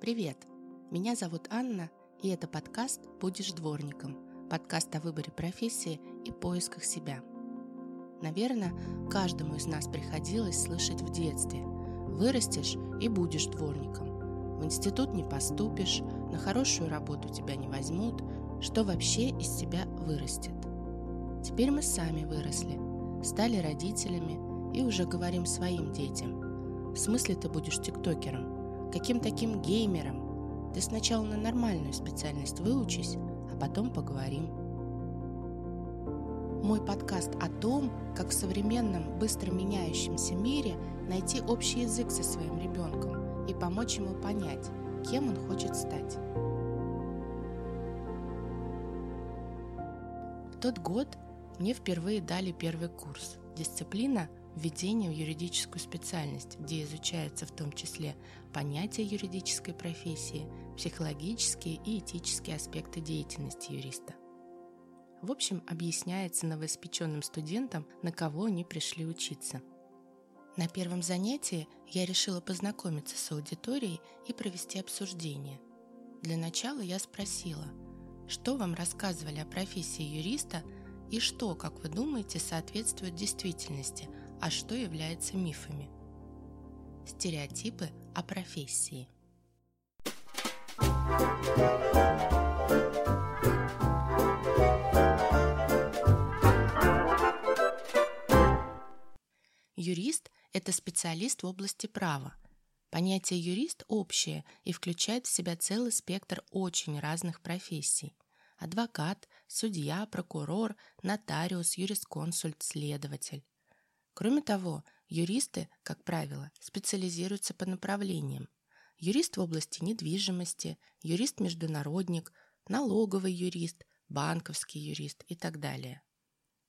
Привет! Меня зовут Анна, и это подкаст «Будешь дворником» подкаст о выборе профессии и поисках себя. Наверное, каждому из нас приходилось слышать в детстве «Вырастешь и будешь дворником». В институт не поступишь, на хорошую работу тебя не возьмут, что вообще из себя вырастет. Теперь мы сами выросли, стали родителями и уже говорим своим детям. В смысле ты будешь тиктокером? Каким таким геймером? Ты сначала на нормальную специальность выучись, а потом поговорим. Мой подкаст о том, как в современном, быстро меняющемся мире найти общий язык со своим ребенком и помочь ему понять, кем он хочет стать. В тот год мне впервые дали первый курс. Дисциплина – введение в юридическую специальность, где изучаются в том числе понятия юридической профессии, психологические и этические аспекты деятельности юриста. В общем, объясняется новоиспеченным студентам, на кого они пришли учиться. На первом занятии я решила познакомиться с аудиторией и провести обсуждение. Для начала я спросила, что вам рассказывали о профессии юриста и что, как вы думаете, соответствует действительности, а что является мифами. Стереотипы о профессии. Юрист – это специалист в области права. Понятие юрист общее и включает в себя целый спектр очень разных профессий. Адвокат, судья, прокурор, нотариус, юрисконсульт, следователь. Кроме того, юристы, как правило, специализируются по направлениям. Юрист в области недвижимости, юрист-международник, налоговый юрист, банковский юрист и так далее.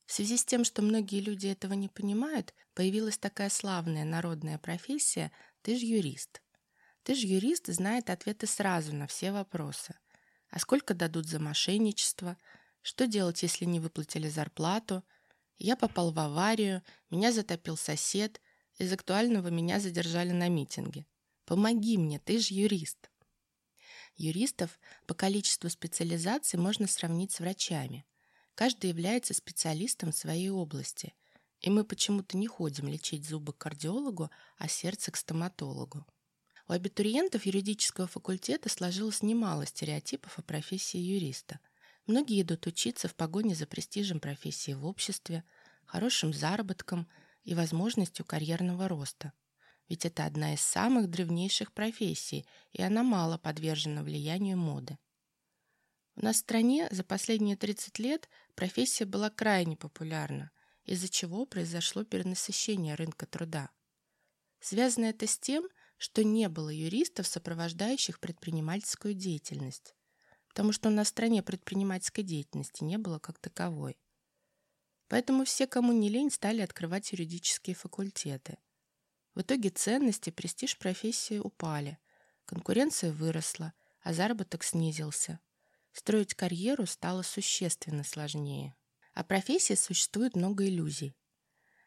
В связи с тем, что многие люди этого не понимают, появилась такая славная народная профессия «ты ж юрист». «Ты ж юрист» знает ответы сразу на все вопросы. А сколько дадут за мошенничество? Что делать, если не выплатили зарплату – я попал в аварию, меня затопил сосед, из актуального меня задержали на митинге. Помоги мне, ты же юрист. Юристов по количеству специализаций можно сравнить с врачами. Каждый является специалистом в своей области, и мы почему-то не ходим лечить зубы к кардиологу, а сердце к стоматологу. У абитуриентов юридического факультета сложилось немало стереотипов о профессии юриста – Многие идут учиться в погоне за престижем профессии в обществе, хорошим заработком и возможностью карьерного роста. Ведь это одна из самых древнейших профессий, и она мало подвержена влиянию моды. У нас в стране за последние 30 лет профессия была крайне популярна, из-за чего произошло перенасыщение рынка труда. Связано это с тем, что не было юристов, сопровождающих предпринимательскую деятельность потому что в стране предпринимательской деятельности не было как таковой. Поэтому все, кому не лень, стали открывать юридические факультеты. В итоге ценности престиж профессии упали, конкуренция выросла, а заработок снизился. Строить карьеру стало существенно сложнее. О профессии существует много иллюзий.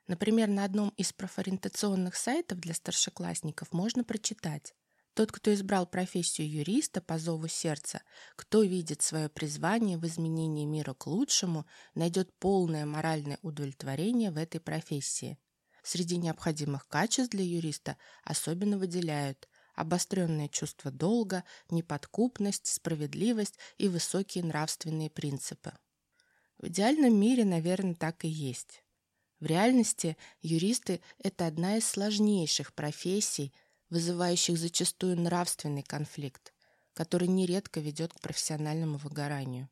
Например, на одном из профориентационных сайтов для старшеклассников можно прочитать тот, кто избрал профессию юриста по зову сердца, кто видит свое призвание в изменении мира к лучшему, найдет полное моральное удовлетворение в этой профессии. Среди необходимых качеств для юриста особенно выделяют обостренное чувство долга, неподкупность, справедливость и высокие нравственные принципы. В идеальном мире, наверное, так и есть. В реальности юристы – это одна из сложнейших профессий – вызывающих зачастую нравственный конфликт, который нередко ведет к профессиональному выгоранию.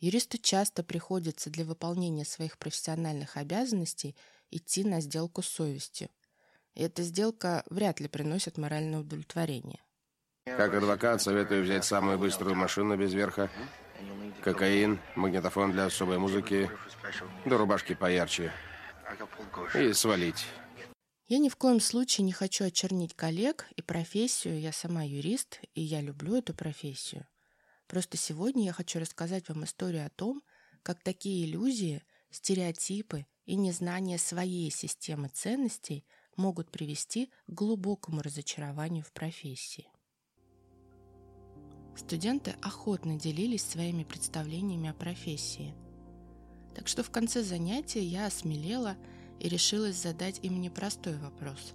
Юристу часто приходится для выполнения своих профессиональных обязанностей идти на сделку с совестью. И эта сделка вряд ли приносит моральное удовлетворение. Как адвокат советую взять самую быструю машину без верха, кокаин, магнитофон для особой музыки, да рубашки поярче. И свалить. Я ни в коем случае не хочу очернить коллег и профессию. Я сама юрист, и я люблю эту профессию. Просто сегодня я хочу рассказать вам историю о том, как такие иллюзии, стереотипы и незнание своей системы ценностей могут привести к глубокому разочарованию в профессии. Студенты охотно делились своими представлениями о профессии. Так что в конце занятия я осмелела и решилась задать им непростой вопрос.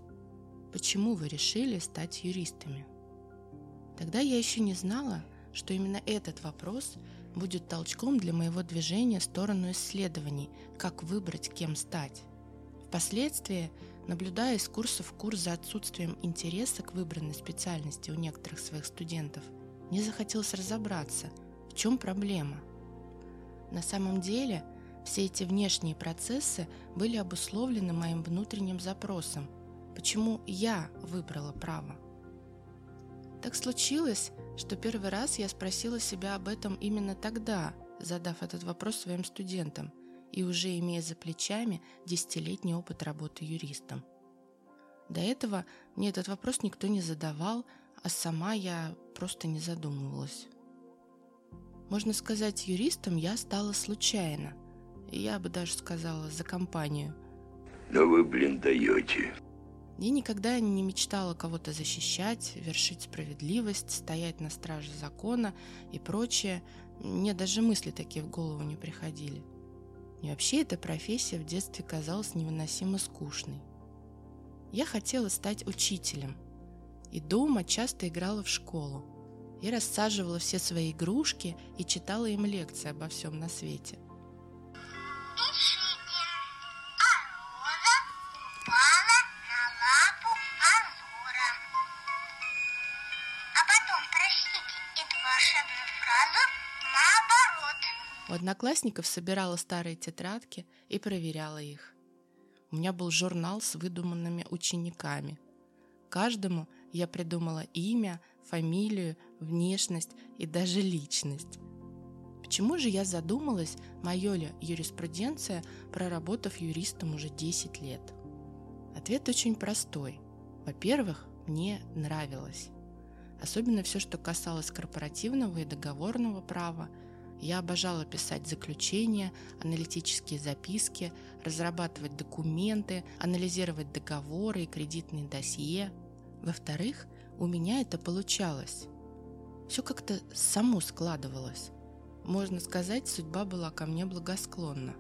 Почему вы решили стать юристами? Тогда я еще не знала, что именно этот вопрос будет толчком для моего движения в сторону исследований, как выбрать, кем стать. Впоследствии, наблюдая из курса в курс за отсутствием интереса к выбранной специальности у некоторых своих студентов, мне захотелось разобраться, в чем проблема. На самом деле, все эти внешние процессы были обусловлены моим внутренним запросом, почему я выбрала право. Так случилось, что первый раз я спросила себя об этом именно тогда, задав этот вопрос своим студентам и уже имея за плечами десятилетний опыт работы юристом. До этого мне этот вопрос никто не задавал, а сама я просто не задумывалась. Можно сказать, юристом я стала случайно. Я бы даже сказала, за компанию. Да вы, блин, даете. Я никогда не мечтала кого-то защищать, вершить справедливость, стоять на страже закона и прочее. Мне даже мысли такие в голову не приходили. И вообще эта профессия в детстве казалась невыносимо скучной. Я хотела стать учителем. И дома часто играла в школу. Я рассаживала все свои игрушки и читала им лекции обо всем на свете. Одноклассников собирала старые тетрадки и проверяла их. У меня был журнал с выдуманными учениками. Каждому я придумала имя, фамилию, внешность и даже личность. Почему же я задумалась, моя ли юриспруденция, проработав юристом уже 10 лет? Ответ очень простой. Во-первых, мне нравилось. Особенно все, что касалось корпоративного и договорного права – я обожала писать заключения, аналитические записки, разрабатывать документы, анализировать договоры и кредитные досье. Во-вторых, у меня это получалось. Все как-то само складывалось. Можно сказать, судьба была ко мне благосклонна.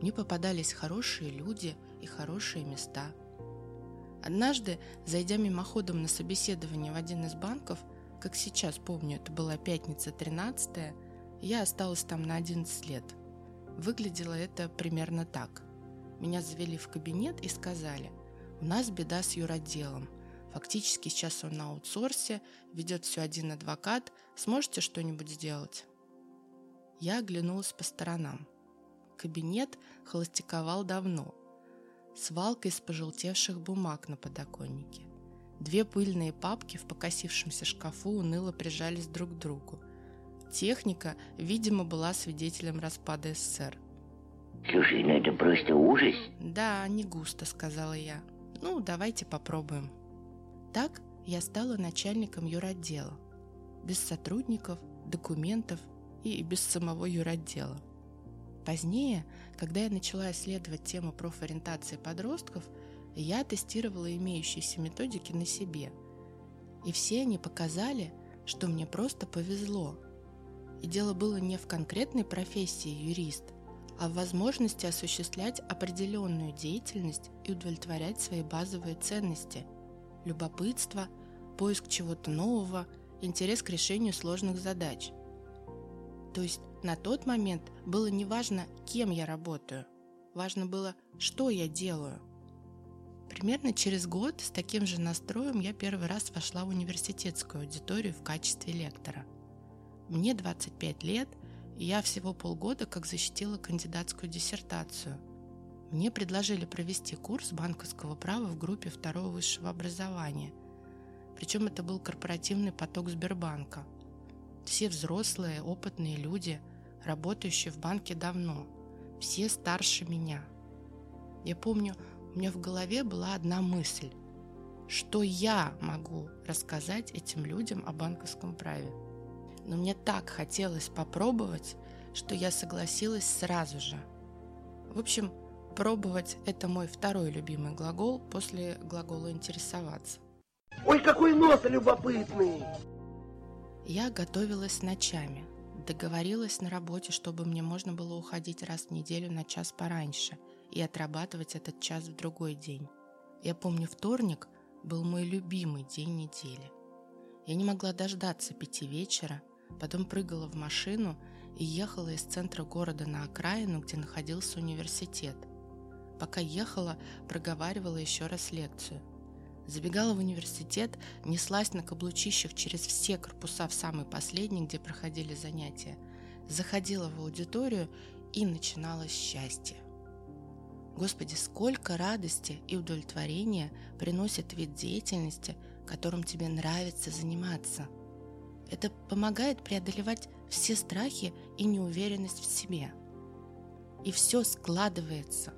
Мне попадались хорошие люди и хорошие места. Однажды, зайдя мимоходом на собеседование в один из банков, как сейчас помню, это была пятница 13 я осталась там на 11 лет. Выглядело это примерно так. Меня завели в кабинет и сказали, у нас беда с юротделом. Фактически сейчас он на аутсорсе, ведет все один адвокат. Сможете что-нибудь сделать? Я оглянулась по сторонам. Кабинет холостяковал давно. Свалка из пожелтевших бумаг на подоконнике. Две пыльные папки в покосившемся шкафу уныло прижались друг к другу – Техника, видимо, была свидетелем распада СССР. Слушай, ну это просто ужас. Да, не густо, сказала я. Ну, давайте попробуем. Так я стала начальником юротдела. Без сотрудников, документов и без самого юротдела. Позднее, когда я начала исследовать тему профориентации подростков, я тестировала имеющиеся методики на себе. И все они показали, что мне просто повезло – и дело было не в конкретной профессии юрист, а в возможности осуществлять определенную деятельность и удовлетворять свои базовые ценности – любопытство, поиск чего-то нового, интерес к решению сложных задач. То есть на тот момент было не важно, кем я работаю, важно было, что я делаю. Примерно через год с таким же настроем я первый раз вошла в университетскую аудиторию в качестве лектора – мне 25 лет, и я всего полгода как защитила кандидатскую диссертацию. Мне предложили провести курс банковского права в группе второго высшего образования. Причем это был корпоративный поток Сбербанка. Все взрослые, опытные люди, работающие в банке давно. Все старше меня. Я помню, у меня в голове была одна мысль. Что я могу рассказать этим людям о банковском праве? но мне так хотелось попробовать, что я согласилась сразу же. В общем, пробовать – это мой второй любимый глагол после глагола «интересоваться». Ой, какой нос любопытный! Я готовилась ночами, договорилась на работе, чтобы мне можно было уходить раз в неделю на час пораньше и отрабатывать этот час в другой день. Я помню, вторник был мой любимый день недели. Я не могла дождаться пяти вечера, потом прыгала в машину и ехала из центра города на окраину, где находился университет. Пока ехала, проговаривала еще раз лекцию. Забегала в университет, неслась на каблучищах через все корпуса в самый последний, где проходили занятия. Заходила в аудиторию и начиналось счастье. Господи, сколько радости и удовлетворения приносит вид деятельности, которым тебе нравится заниматься. Это помогает преодолевать все страхи и неуверенность в себе. И все складывается,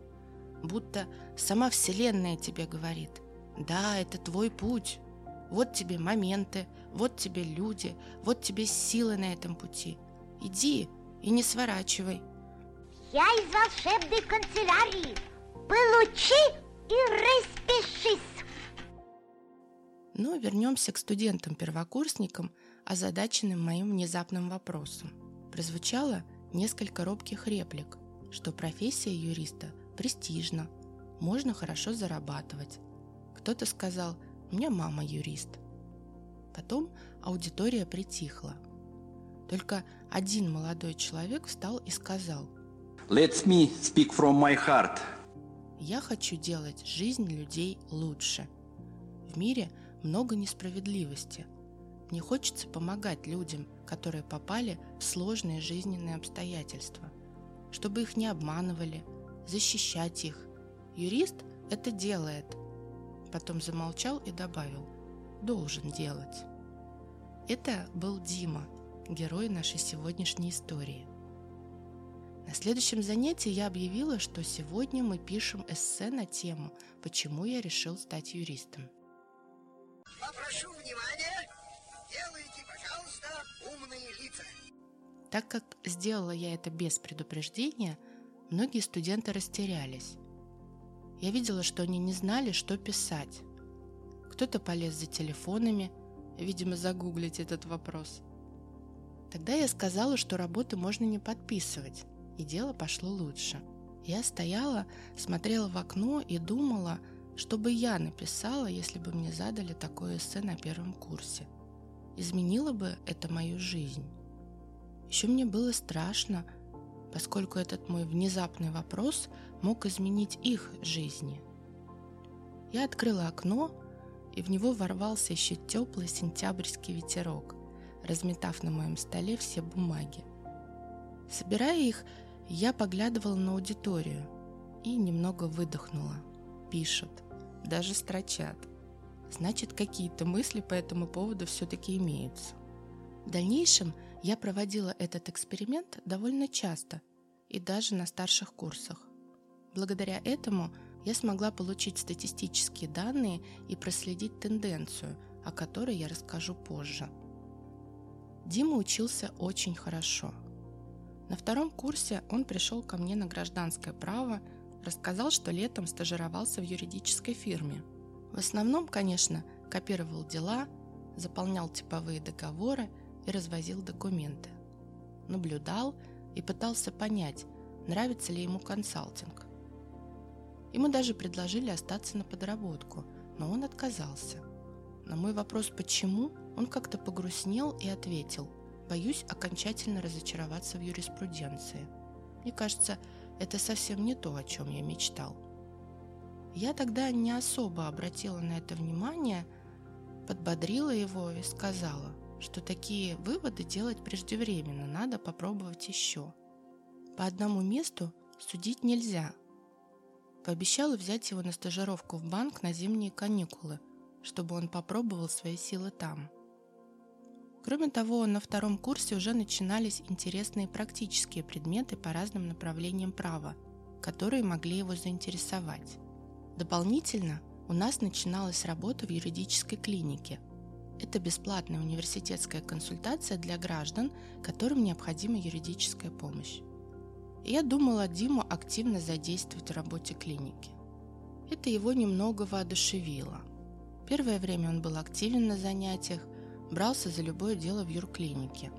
будто сама Вселенная тебе говорит – да, это твой путь. Вот тебе моменты, вот тебе люди, вот тебе силы на этом пути. Иди и не сворачивай. Я из волшебной канцелярии. Получи и распишись. Но вернемся к студентам-первокурсникам, озадаченным моим внезапным вопросом. Прозвучало несколько робких реплик, что профессия юриста престижна, можно хорошо зарабатывать, кто-то сказал «У меня мама юрист». Потом аудитория притихла. Только один молодой человек встал и сказал «Let me speak from my heart». «Я хочу делать жизнь людей лучше. В мире много несправедливости. Мне хочется помогать людям, которые попали в сложные жизненные обстоятельства, чтобы их не обманывали, защищать их. Юрист это делает – потом замолчал и добавил «должен делать». Это был Дима, герой нашей сегодняшней истории. На следующем занятии я объявила, что сегодня мы пишем эссе на тему «Почему я решил стать юристом». Попрошу внимания, делайте, пожалуйста, умные лица. Так как сделала я это без предупреждения, многие студенты растерялись. Я видела, что они не знали, что писать. Кто-то полез за телефонами, видимо, загуглить этот вопрос. Тогда я сказала, что работы можно не подписывать, и дело пошло лучше. Я стояла, смотрела в окно и думала, что бы я написала, если бы мне задали такое эссе на первом курсе. Изменило бы это мою жизнь. Еще мне было страшно, поскольку этот мой внезапный вопрос мог изменить их жизни. Я открыла окно, и в него ворвался еще теплый сентябрьский ветерок, разметав на моем столе все бумаги. Собирая их, я поглядывала на аудиторию и немного выдохнула. Пишут, даже строчат. Значит, какие-то мысли по этому поводу все-таки имеются. В дальнейшем я проводила этот эксперимент довольно часто и даже на старших курсах. Благодаря этому я смогла получить статистические данные и проследить тенденцию, о которой я расскажу позже. Дима учился очень хорошо. На втором курсе он пришел ко мне на гражданское право, рассказал, что летом стажировался в юридической фирме. В основном, конечно, копировал дела, заполнял типовые договоры и развозил документы. Наблюдал и пытался понять, нравится ли ему консалтинг. Ему даже предложили остаться на подработку, но он отказался. На мой вопрос «почему?» он как-то погрустнел и ответил «боюсь окончательно разочароваться в юриспруденции». Мне кажется, это совсем не то, о чем я мечтал. Я тогда не особо обратила на это внимание, подбодрила его и сказала, что такие выводы делать преждевременно, надо попробовать еще. По одному месту судить нельзя – Пообещала взять его на стажировку в банк на зимние каникулы, чтобы он попробовал свои силы там. Кроме того, на втором курсе уже начинались интересные практические предметы по разным направлениям права, которые могли его заинтересовать. Дополнительно у нас начиналась работа в юридической клинике. Это бесплатная университетская консультация для граждан, которым необходима юридическая помощь я думала Диму активно задействовать в работе клиники. Это его немного воодушевило. Первое время он был активен на занятиях, брался за любое дело в юрклинике.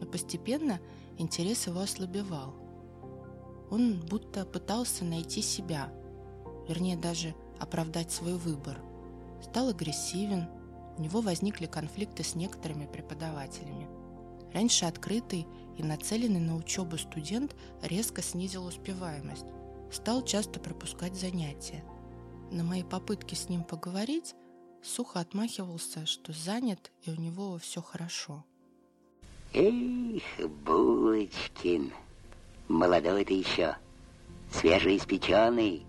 Но постепенно интерес его ослабевал. Он будто пытался найти себя, вернее даже оправдать свой выбор. Стал агрессивен, у него возникли конфликты с некоторыми преподавателями. Раньше открытый и нацеленный на учебу студент резко снизил успеваемость, стал часто пропускать занятия. На мои попытки с ним поговорить сухо отмахивался, что занят и у него все хорошо. Эх, Булочкин, молодой ты еще, свежеиспеченный.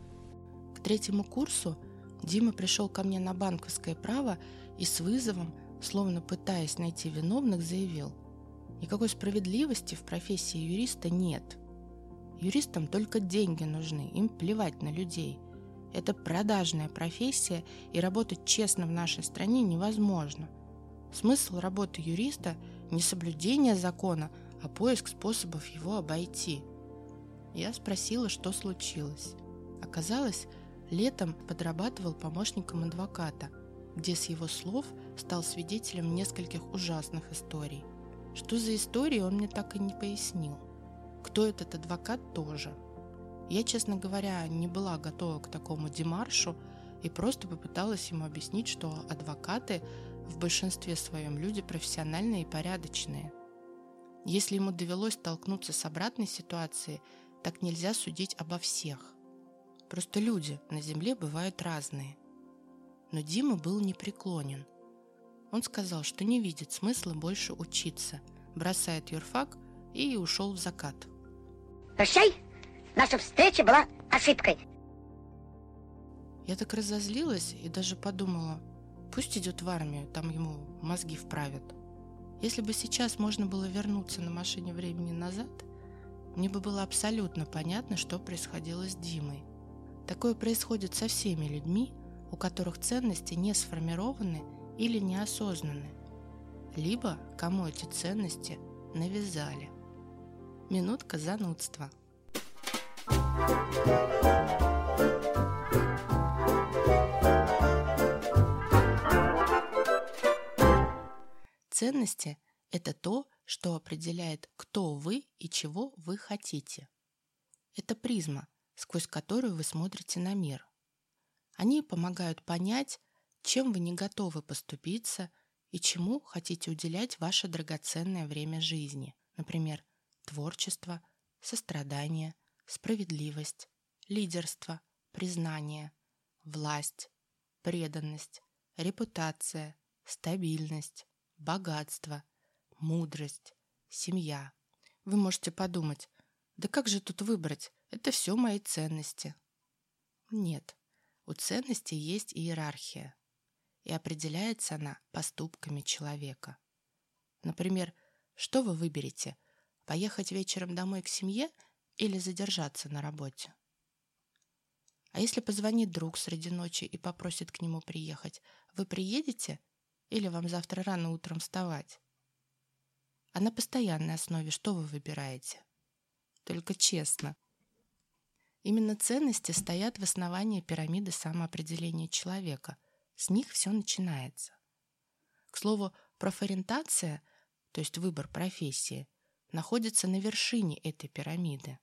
К третьему курсу Дима пришел ко мне на банковское право и с вызовом, словно пытаясь найти виновных, заявил Никакой справедливости в профессии юриста нет. Юристам только деньги нужны, им плевать на людей. Это продажная профессия, и работать честно в нашей стране невозможно. Смысл работы юриста – не соблюдение закона, а поиск способов его обойти. Я спросила, что случилось. Оказалось, летом подрабатывал помощником адвоката, где с его слов стал свидетелем нескольких ужасных историй. Что за истории, он мне так и не пояснил. Кто этот адвокат тоже. Я, честно говоря, не была готова к такому демаршу и просто попыталась ему объяснить, что адвокаты в большинстве своем люди профессиональные и порядочные. Если ему довелось столкнуться с обратной ситуацией, так нельзя судить обо всех. Просто люди на земле бывают разные. Но Дима был непреклонен. Он сказал, что не видит смысла больше учиться, бросает юрфак и ушел в закат. Прощай, наша встреча была ошибкой. Я так разозлилась и даже подумала, Пусть идет в армию, там ему мозги вправят. Если бы сейчас можно было вернуться на машине времени назад, мне бы было абсолютно понятно, что происходило с Димой. Такое происходит со всеми людьми, у которых ценности не сформированы или неосознаны, либо кому эти ценности навязали. Минутка занудства. Ценности – это то, что определяет, кто вы и чего вы хотите. Это призма, сквозь которую вы смотрите на мир. Они помогают понять, чем вы не готовы поступиться и чему хотите уделять ваше драгоценное время жизни. Например, творчество, сострадание, справедливость, лидерство, признание, власть, преданность, репутация, стабильность, богатство, мудрость, семья. Вы можете подумать, да как же тут выбрать? Это все мои ценности. Нет, у ценностей есть иерархия, и определяется она поступками человека. Например, что вы выберете? Поехать вечером домой к семье или задержаться на работе? А если позвонит друг среди ночи и попросит к нему приехать, вы приедете или вам завтра рано утром вставать? А на постоянной основе что вы выбираете? Только честно. Именно ценности стоят в основании пирамиды самоопределения человека. С них все начинается. К слову, профориентация, то есть выбор профессии, находится на вершине этой пирамиды.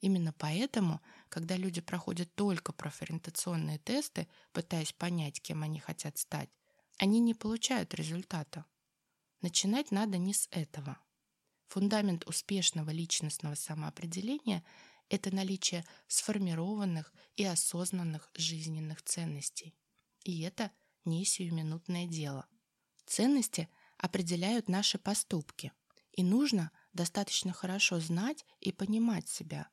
Именно поэтому, когда люди проходят только профориентационные тесты, пытаясь понять, кем они хотят стать, они не получают результата. Начинать надо не с этого. Фундамент успешного личностного самоопределения – это наличие сформированных и осознанных жизненных ценностей. И это не сиюминутное дело. Ценности определяют наши поступки, и нужно достаточно хорошо знать и понимать себя,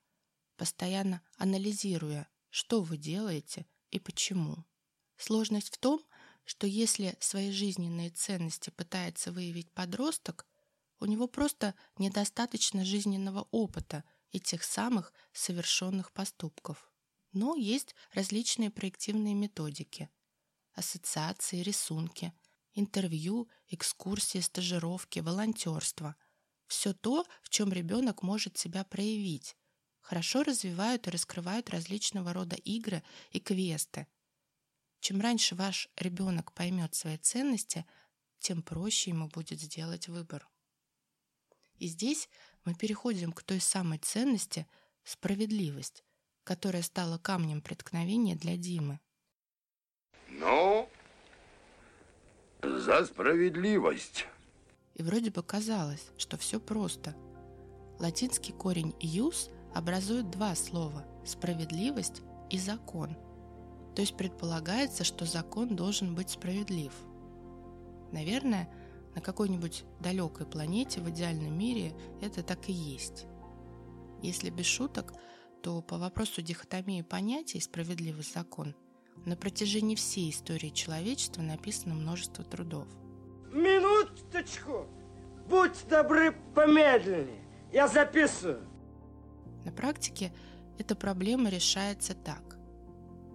постоянно анализируя, что вы делаете и почему. Сложность в том, что если свои жизненные ценности пытается выявить подросток, у него просто недостаточно жизненного опыта и тех самых совершенных поступков. Но есть различные проективные методики. Ассоциации, рисунки, интервью, экскурсии, стажировки, волонтерство. Все то, в чем ребенок может себя проявить. Хорошо развивают и раскрывают различного рода игры и квесты, чем раньше ваш ребенок поймет свои ценности, тем проще ему будет сделать выбор. И здесь мы переходим к той самой ценности справедливость, которая стала камнем преткновения для Димы. Ну, за справедливость. И вроде бы казалось, что все просто. Латинский корень «юс» образует два слова – справедливость и закон. То есть предполагается, что закон должен быть справедлив. Наверное, на какой-нибудь далекой планете в идеальном мире это так и есть. Если без шуток, то по вопросу дихотомии понятий «справедливый закон» на протяжении всей истории человечества написано множество трудов. Минуточку! Будь добры помедленнее. Я записываю. На практике эта проблема решается так.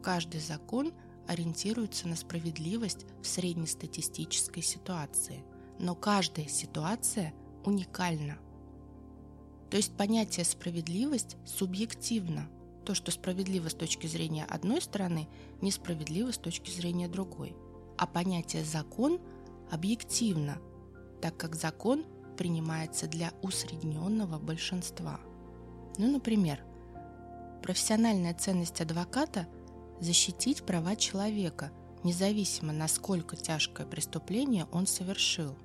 Каждый закон ориентируется на справедливость в среднестатистической ситуации, но каждая ситуация уникальна. То есть понятие «справедливость» субъективно. То, что справедливо с точки зрения одной стороны, несправедливо с точки зрения другой. А понятие «закон» объективно, так как закон принимается для усредненного большинства. Ну, например, профессиональная ценность адвоката – защитить права человека, независимо, насколько тяжкое преступление он совершил.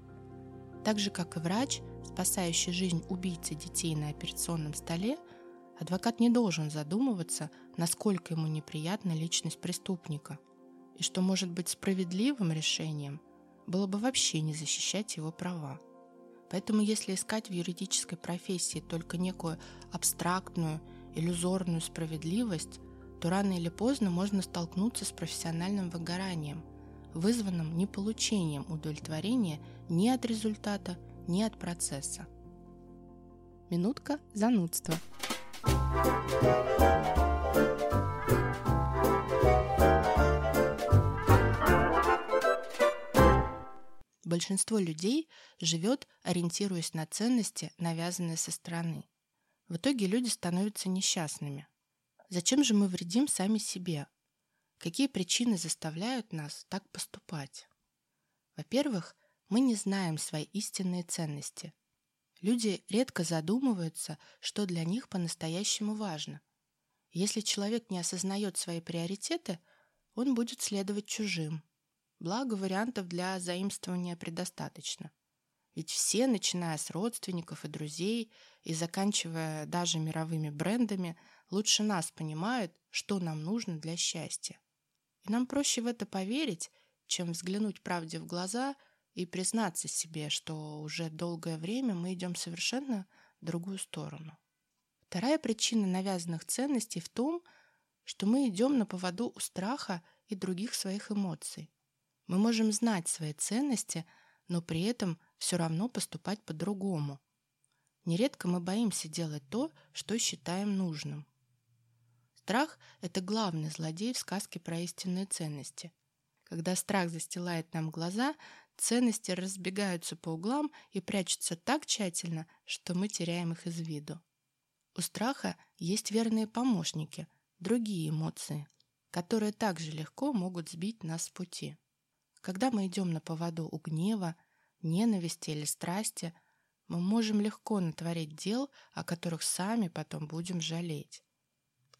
Так же, как и врач, спасающий жизнь убийцы детей на операционном столе, адвокат не должен задумываться, насколько ему неприятна личность преступника, и что может быть справедливым решением было бы вообще не защищать его права. Поэтому если искать в юридической профессии только некую абстрактную, иллюзорную справедливость, то рано или поздно можно столкнуться с профессиональным выгоранием, вызванным неполучением удовлетворения ни от результата, ни от процесса. Минутка занудства. Большинство людей живет, ориентируясь на ценности, навязанные со стороны. В итоге люди становятся несчастными. Зачем же мы вредим сами себе? Какие причины заставляют нас так поступать? Во-первых, мы не знаем свои истинные ценности. Люди редко задумываются, что для них по-настоящему важно. Если человек не осознает свои приоритеты, он будет следовать чужим, Благо, вариантов для заимствования предостаточно. Ведь все, начиная с родственников и друзей и заканчивая даже мировыми брендами, лучше нас понимают, что нам нужно для счастья. И нам проще в это поверить, чем взглянуть правде в глаза и признаться себе, что уже долгое время мы идем совершенно в другую сторону. Вторая причина навязанных ценностей в том, что мы идем на поводу у страха и других своих эмоций. Мы можем знать свои ценности, но при этом все равно поступать по-другому. Нередко мы боимся делать то, что считаем нужным. Страх – это главный злодей в сказке про истинные ценности. Когда страх застилает нам глаза, ценности разбегаются по углам и прячутся так тщательно, что мы теряем их из виду. У страха есть верные помощники, другие эмоции, которые также легко могут сбить нас с пути. Когда мы идем на поводу у гнева, ненависти или страсти, мы можем легко натворить дел, о которых сами потом будем жалеть.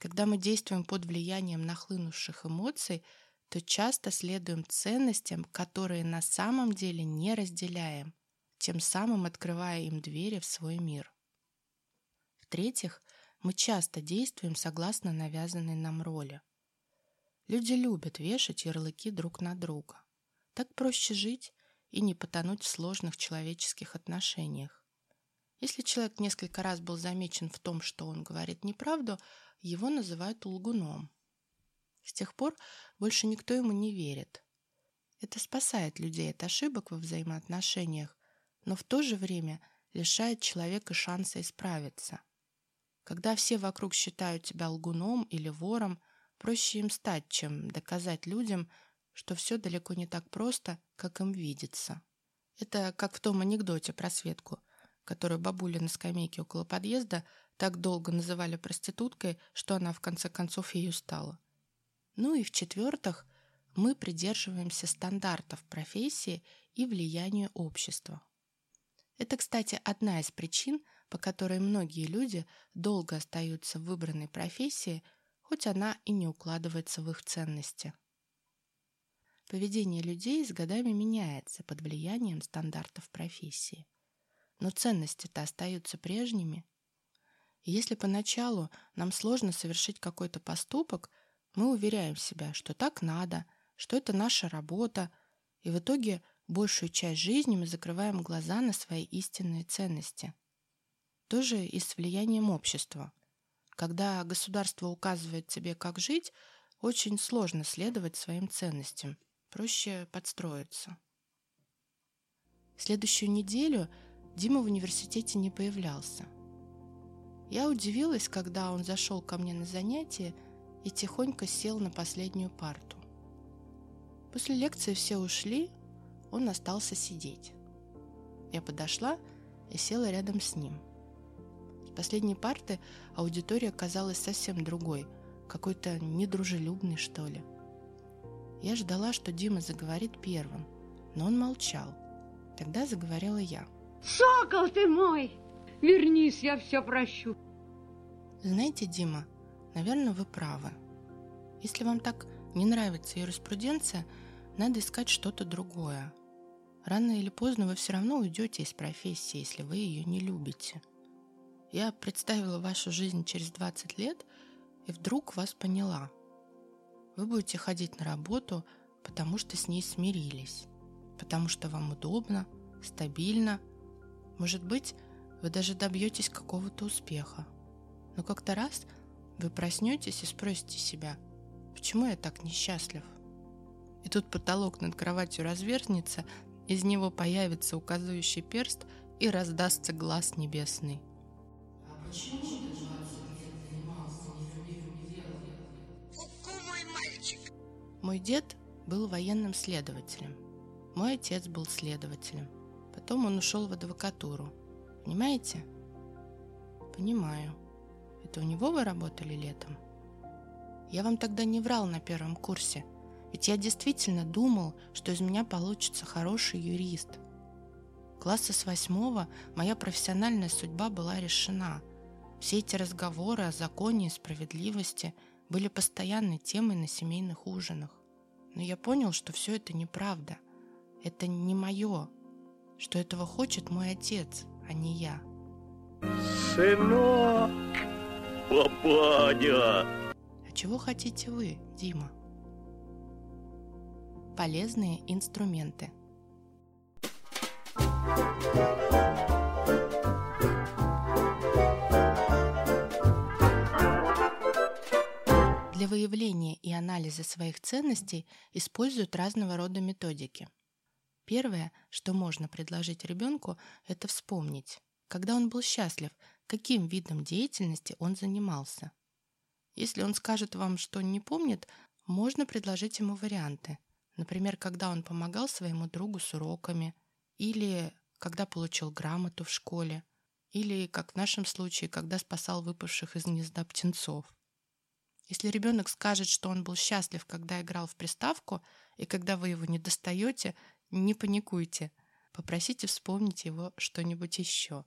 Когда мы действуем под влиянием нахлынувших эмоций, то часто следуем ценностям, которые на самом деле не разделяем, тем самым открывая им двери в свой мир. В-третьих, мы часто действуем согласно навязанной нам роли. Люди любят вешать ярлыки друг на друга. Так проще жить и не потонуть в сложных человеческих отношениях. Если человек несколько раз был замечен в том, что он говорит неправду, его называют лгуном. С тех пор больше никто ему не верит. Это спасает людей от ошибок во взаимоотношениях, но в то же время лишает человека шанса исправиться. Когда все вокруг считают тебя лгуном или вором, проще им стать, чем доказать людям, что все далеко не так просто, как им видится. Это как в том анекдоте про Светку, которую бабуля на скамейке около подъезда так долго называли проституткой, что она в конце концов ею стала. Ну и в-четвертых, мы придерживаемся стандартов профессии и влиянию общества. Это, кстати, одна из причин, по которой многие люди долго остаются в выбранной профессии, хоть она и не укладывается в их ценности. Поведение людей с годами меняется под влиянием стандартов профессии. Но ценности-то остаются прежними. И если поначалу нам сложно совершить какой-то поступок, мы уверяем себя, что так надо, что это наша работа, и в итоге большую часть жизни мы закрываем глаза на свои истинные ценности. То же и с влиянием общества. Когда государство указывает тебе, как жить, очень сложно следовать своим ценностям. Проще подстроиться. Следующую неделю Дима в университете не появлялся. Я удивилась, когда он зашел ко мне на занятие и тихонько сел на последнюю парту. После лекции все ушли, он остался сидеть. Я подошла и села рядом с ним. С последней парты аудитория казалась совсем другой, какой-то недружелюбный, что ли. Я ждала, что Дима заговорит первым, но он молчал. Тогда заговорила я. «Сокол ты мой! Вернись, я все прощу!» Знаете, Дима, наверное, вы правы. Если вам так не нравится юриспруденция, надо искать что-то другое. Рано или поздно вы все равно уйдете из профессии, если вы ее не любите. Я представила вашу жизнь через 20 лет и вдруг вас поняла. Вы будете ходить на работу, потому что с ней смирились, потому что вам удобно, стабильно. Может быть, вы даже добьетесь какого-то успеха. Но как-то раз вы проснетесь и спросите себя, почему я так несчастлив? И тут потолок над кроватью разверзнется, из него появится указывающий перст и раздастся глаз небесный. А почему мальчик. Мой дед был военным следователем. Мой отец был следователем. Потом он ушел в адвокатуру. Понимаете? Понимаю. Это у него вы работали летом? Я вам тогда не врал на первом курсе – ведь я действительно думал, что из меня получится хороший юрист. Класса с восьмого моя профессиональная судьба была решена. Все эти разговоры о законе и справедливости были постоянной темой на семейных ужинах. Но я понял, что все это неправда. Это не мое. Что этого хочет мой отец, а не я. Сынок, папаня! А чего хотите вы, Дима? Полезные инструменты. Для выявления и анализа своих ценностей используют разного рода методики. Первое, что можно предложить ребенку, это вспомнить, когда он был счастлив, каким видом деятельности он занимался. Если он скажет вам, что не помнит, можно предложить ему варианты. Например, когда он помогал своему другу с уроками, или когда получил грамоту в школе, или, как в нашем случае, когда спасал выпавших из гнезда птенцов. Если ребенок скажет, что он был счастлив, когда играл в приставку, и когда вы его не достаете, не паникуйте. Попросите вспомнить его что-нибудь еще.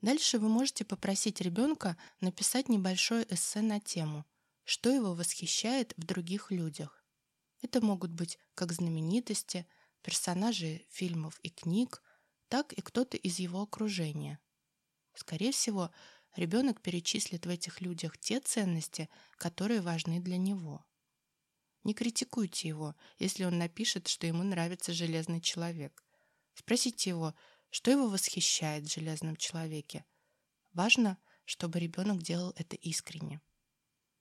Дальше вы можете попросить ребенка написать небольшое эссе на тему, что его восхищает в других людях. Это могут быть как знаменитости, персонажи фильмов и книг, так и кто-то из его окружения. Скорее всего, ребенок перечислит в этих людях те ценности, которые важны для него. Не критикуйте его, если он напишет, что ему нравится железный человек. Спросите его, что его восхищает в железном человеке. Важно, чтобы ребенок делал это искренне.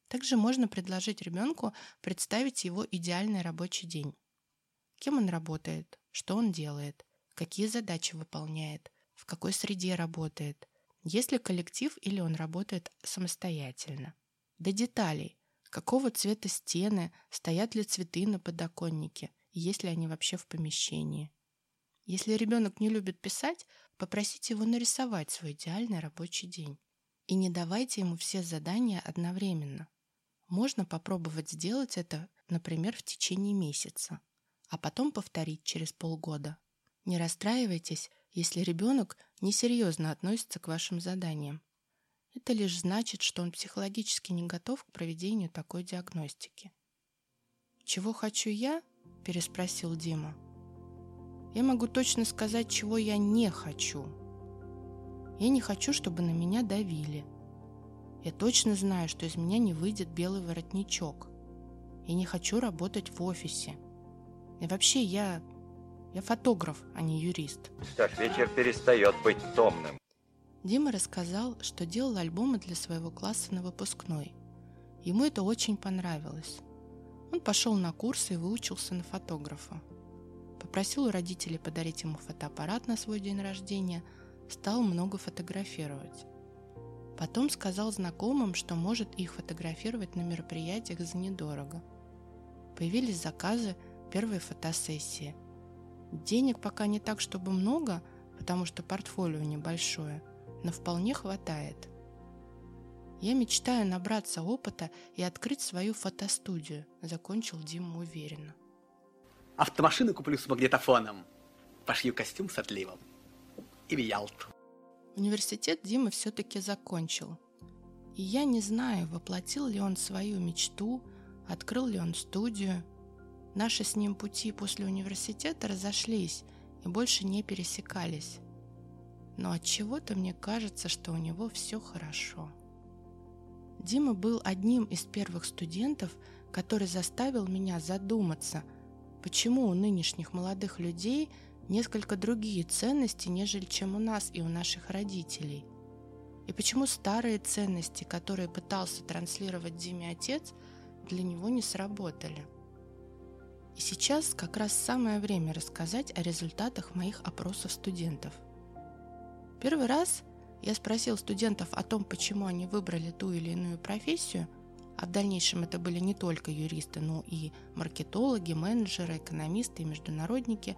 Также можно предложить ребенку представить его идеальный рабочий день. Кем он работает, что он делает, какие задачи выполняет, в какой среде работает, есть ли коллектив или он работает самостоятельно. До деталей, какого цвета стены, стоят ли цветы на подоконнике, и есть ли они вообще в помещении. Если ребенок не любит писать, попросите его нарисовать свой идеальный рабочий день. И не давайте ему все задания одновременно. Можно попробовать сделать это, например, в течение месяца, а потом повторить через полгода. Не расстраивайтесь, если ребенок несерьезно относится к вашим заданиям. Это лишь значит, что он психологически не готов к проведению такой диагностики. «Чего хочу я?» – переспросил Дима. «Я могу точно сказать, чего я не хочу. Я не хочу, чтобы на меня давили. Я точно знаю, что из меня не выйдет белый воротничок. Я не хочу работать в офисе. И вообще я... Я фотограф, а не юрист. Так, вечер перестает быть томным. Дима рассказал, что делал альбомы для своего класса на выпускной. Ему это очень понравилось. Он пошел на курсы и выучился на фотографа. Попросил у родителей подарить ему фотоаппарат на свой день рождения, стал много фотографировать. Потом сказал знакомым, что может их фотографировать на мероприятиях за недорого. Появились заказы, первые фотосессии. Денег пока не так, чтобы много, потому что портфолио небольшое, но вполне хватает. Я мечтаю набраться опыта и открыть свою фотостудию, закончил Дима уверенно. Автомашину куплю с магнитофоном, пошью костюм с отливом и в Ялту. Университет Дима все-таки закончил. И я не знаю, воплотил ли он свою мечту, открыл ли он студию. Наши с ним пути после университета разошлись и больше не пересекались. Но от чего-то мне кажется, что у него все хорошо. Дима был одним из первых студентов, который заставил меня задуматься, почему у нынешних молодых людей несколько другие ценности, нежели чем у нас и у наших родителей. И почему старые ценности, которые пытался транслировать Диме отец, для него не сработали. И сейчас как раз самое время рассказать о результатах моих опросов студентов. Первый раз я спросил студентов о том, почему они выбрали ту или иную профессию, а в дальнейшем это были не только юристы, но и маркетологи, менеджеры, экономисты и международники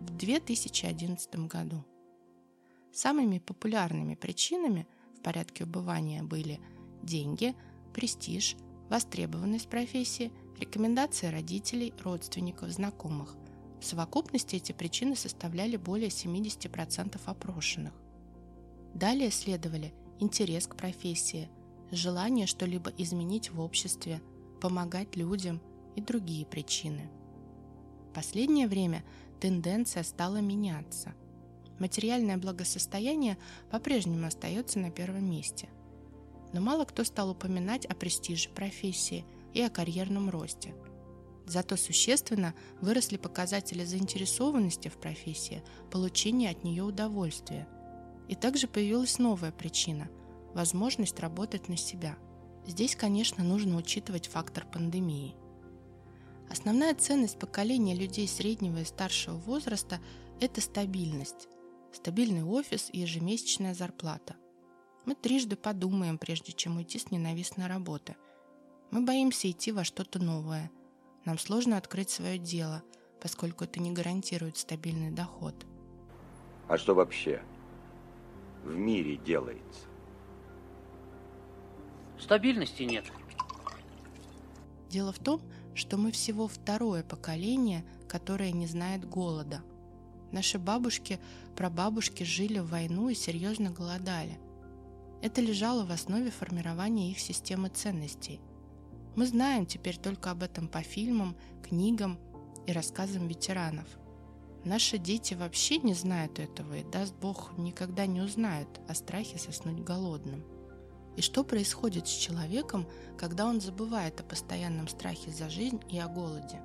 в 2011 году. Самыми популярными причинами в порядке убывания были деньги, престиж, востребованность профессии, рекомендации родителей, родственников, знакомых. В совокупности эти причины составляли более 70% опрошенных. Далее следовали интерес к профессии, желание что-либо изменить в обществе, помогать людям и другие причины. В последнее время тенденция стала меняться. Материальное благосостояние по-прежнему остается на первом месте. Но мало кто стал упоминать о престиже профессии и о карьерном росте. Зато существенно выросли показатели заинтересованности в профессии, получения от нее удовольствия – и также появилась новая причина – возможность работать на себя. Здесь, конечно, нужно учитывать фактор пандемии. Основная ценность поколения людей среднего и старшего возраста – это стабильность. Стабильный офис и ежемесячная зарплата. Мы трижды подумаем, прежде чем уйти с ненавистной работы. Мы боимся идти во что-то новое. Нам сложно открыть свое дело, поскольку это не гарантирует стабильный доход. А что вообще в мире делается? Стабильности нет. Дело в том, что мы всего второе поколение, которое не знает голода. Наши бабушки, прабабушки жили в войну и серьезно голодали. Это лежало в основе формирования их системы ценностей. Мы знаем теперь только об этом по фильмам, книгам и рассказам ветеранов – Наши дети вообще не знают этого и, даст Бог, никогда не узнают о страхе соснуть голодным. И что происходит с человеком, когда он забывает о постоянном страхе за жизнь и о голоде?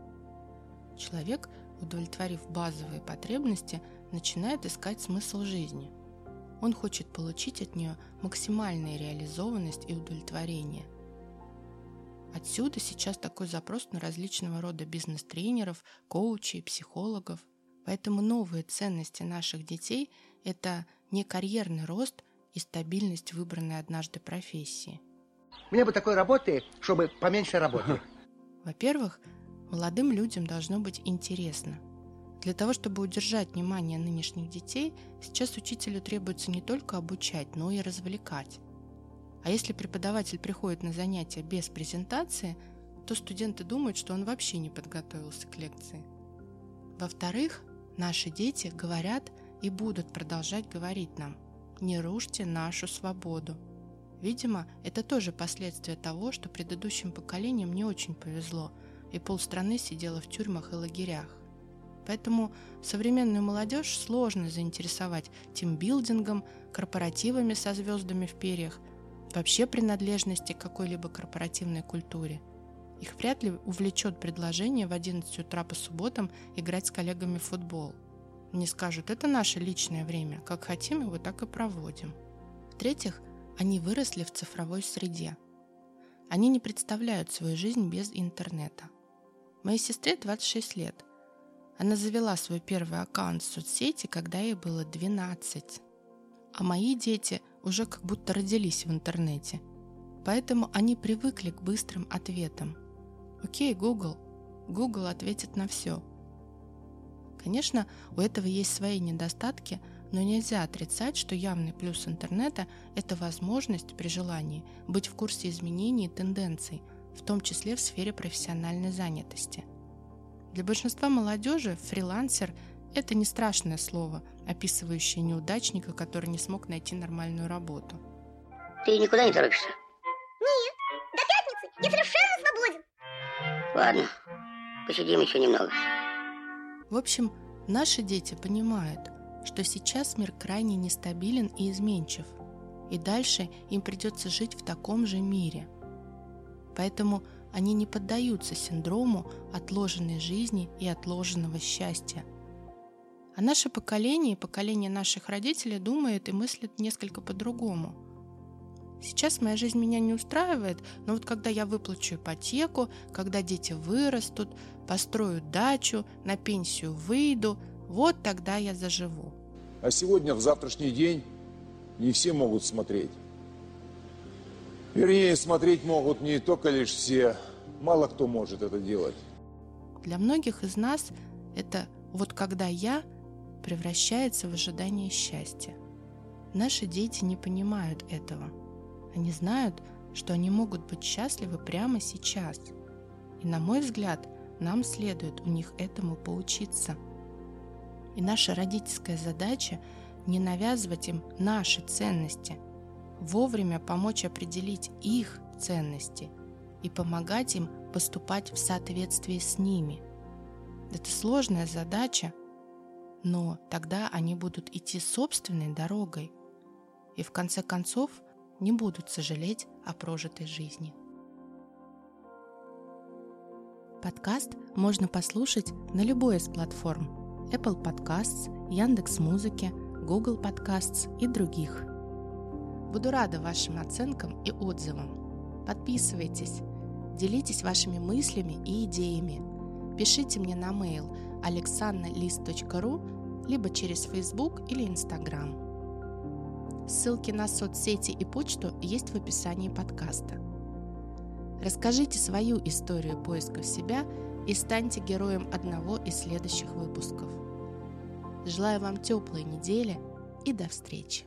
Человек, удовлетворив базовые потребности, начинает искать смысл жизни. Он хочет получить от нее максимальную реализованность и удовлетворение. Отсюда сейчас такой запрос на различного рода бизнес-тренеров, коучей, психологов – Поэтому новые ценности наших детей – это не карьерный рост и стабильность выбранной однажды профессии. Мне бы такой работы, чтобы поменьше работы. Во-первых, молодым людям должно быть интересно. Для того, чтобы удержать внимание нынешних детей, сейчас учителю требуется не только обучать, но и развлекать. А если преподаватель приходит на занятия без презентации, то студенты думают, что он вообще не подготовился к лекции. Во-вторых, Наши дети говорят и будут продолжать говорить нам «Не рушьте нашу свободу». Видимо, это тоже последствия того, что предыдущим поколениям не очень повезло, и полстраны сидела в тюрьмах и лагерях. Поэтому современную молодежь сложно заинтересовать тимбилдингом, корпоративами со звездами в перьях, вообще принадлежности к какой-либо корпоративной культуре. Их вряд ли увлечет предложение в 11 утра по субботам играть с коллегами в футбол. Они скажут, это наше личное время, как хотим его, так и проводим. В-третьих, они выросли в цифровой среде. Они не представляют свою жизнь без интернета. Моей сестре 26 лет – она завела свой первый аккаунт в соцсети, когда ей было 12. А мои дети уже как будто родились в интернете. Поэтому они привыкли к быстрым ответам. Окей, Google. Google ответит на все. Конечно, у этого есть свои недостатки, но нельзя отрицать, что явный плюс интернета – это возможность при желании быть в курсе изменений и тенденций, в том числе в сфере профессиональной занятости – для большинства молодежи фрилансер – это не страшное слово, описывающее неудачника, который не смог найти нормальную работу. Ты никуда не торопишься? Нет, до пятницы я совершенно свободен. Ладно, посидим еще немного. В общем, наши дети понимают, что сейчас мир крайне нестабилен и изменчив, и дальше им придется жить в таком же мире. Поэтому они не поддаются синдрому отложенной жизни и отложенного счастья. А наше поколение и поколение наших родителей думает и мыслит несколько по-другому. Сейчас моя жизнь меня не устраивает, но вот когда я выплачу ипотеку, когда дети вырастут, построю дачу, на пенсию выйду, вот тогда я заживу. А сегодня, в завтрашний день, не все могут смотреть. Вернее, смотреть могут не только лишь все, мало кто может это делать. Для многих из нас это «вот когда я» превращается в ожидание счастья. Наши дети не понимают этого. Они знают, что они могут быть счастливы прямо сейчас. И, на мой взгляд, нам следует у них этому поучиться. И наша родительская задача – не навязывать им наши ценности, вовремя помочь определить их ценности и помогать им поступать в соответствии с ними. Это сложная задача, но тогда они будут идти собственной дорогой и в конце концов не будут сожалеть о прожитой жизни. Подкаст можно послушать на любой из платформ Apple Podcasts, Яндекс.Музыки, Google Podcasts и других – Буду рада вашим оценкам и отзывам. Подписывайтесь, делитесь вашими мыслями и идеями. Пишите мне на mail alexandralist.ru либо через Facebook или Instagram. Ссылки на соцсети и почту есть в описании подкаста. Расскажите свою историю поиска себя и станьте героем одного из следующих выпусков. Желаю вам теплой недели и до встречи!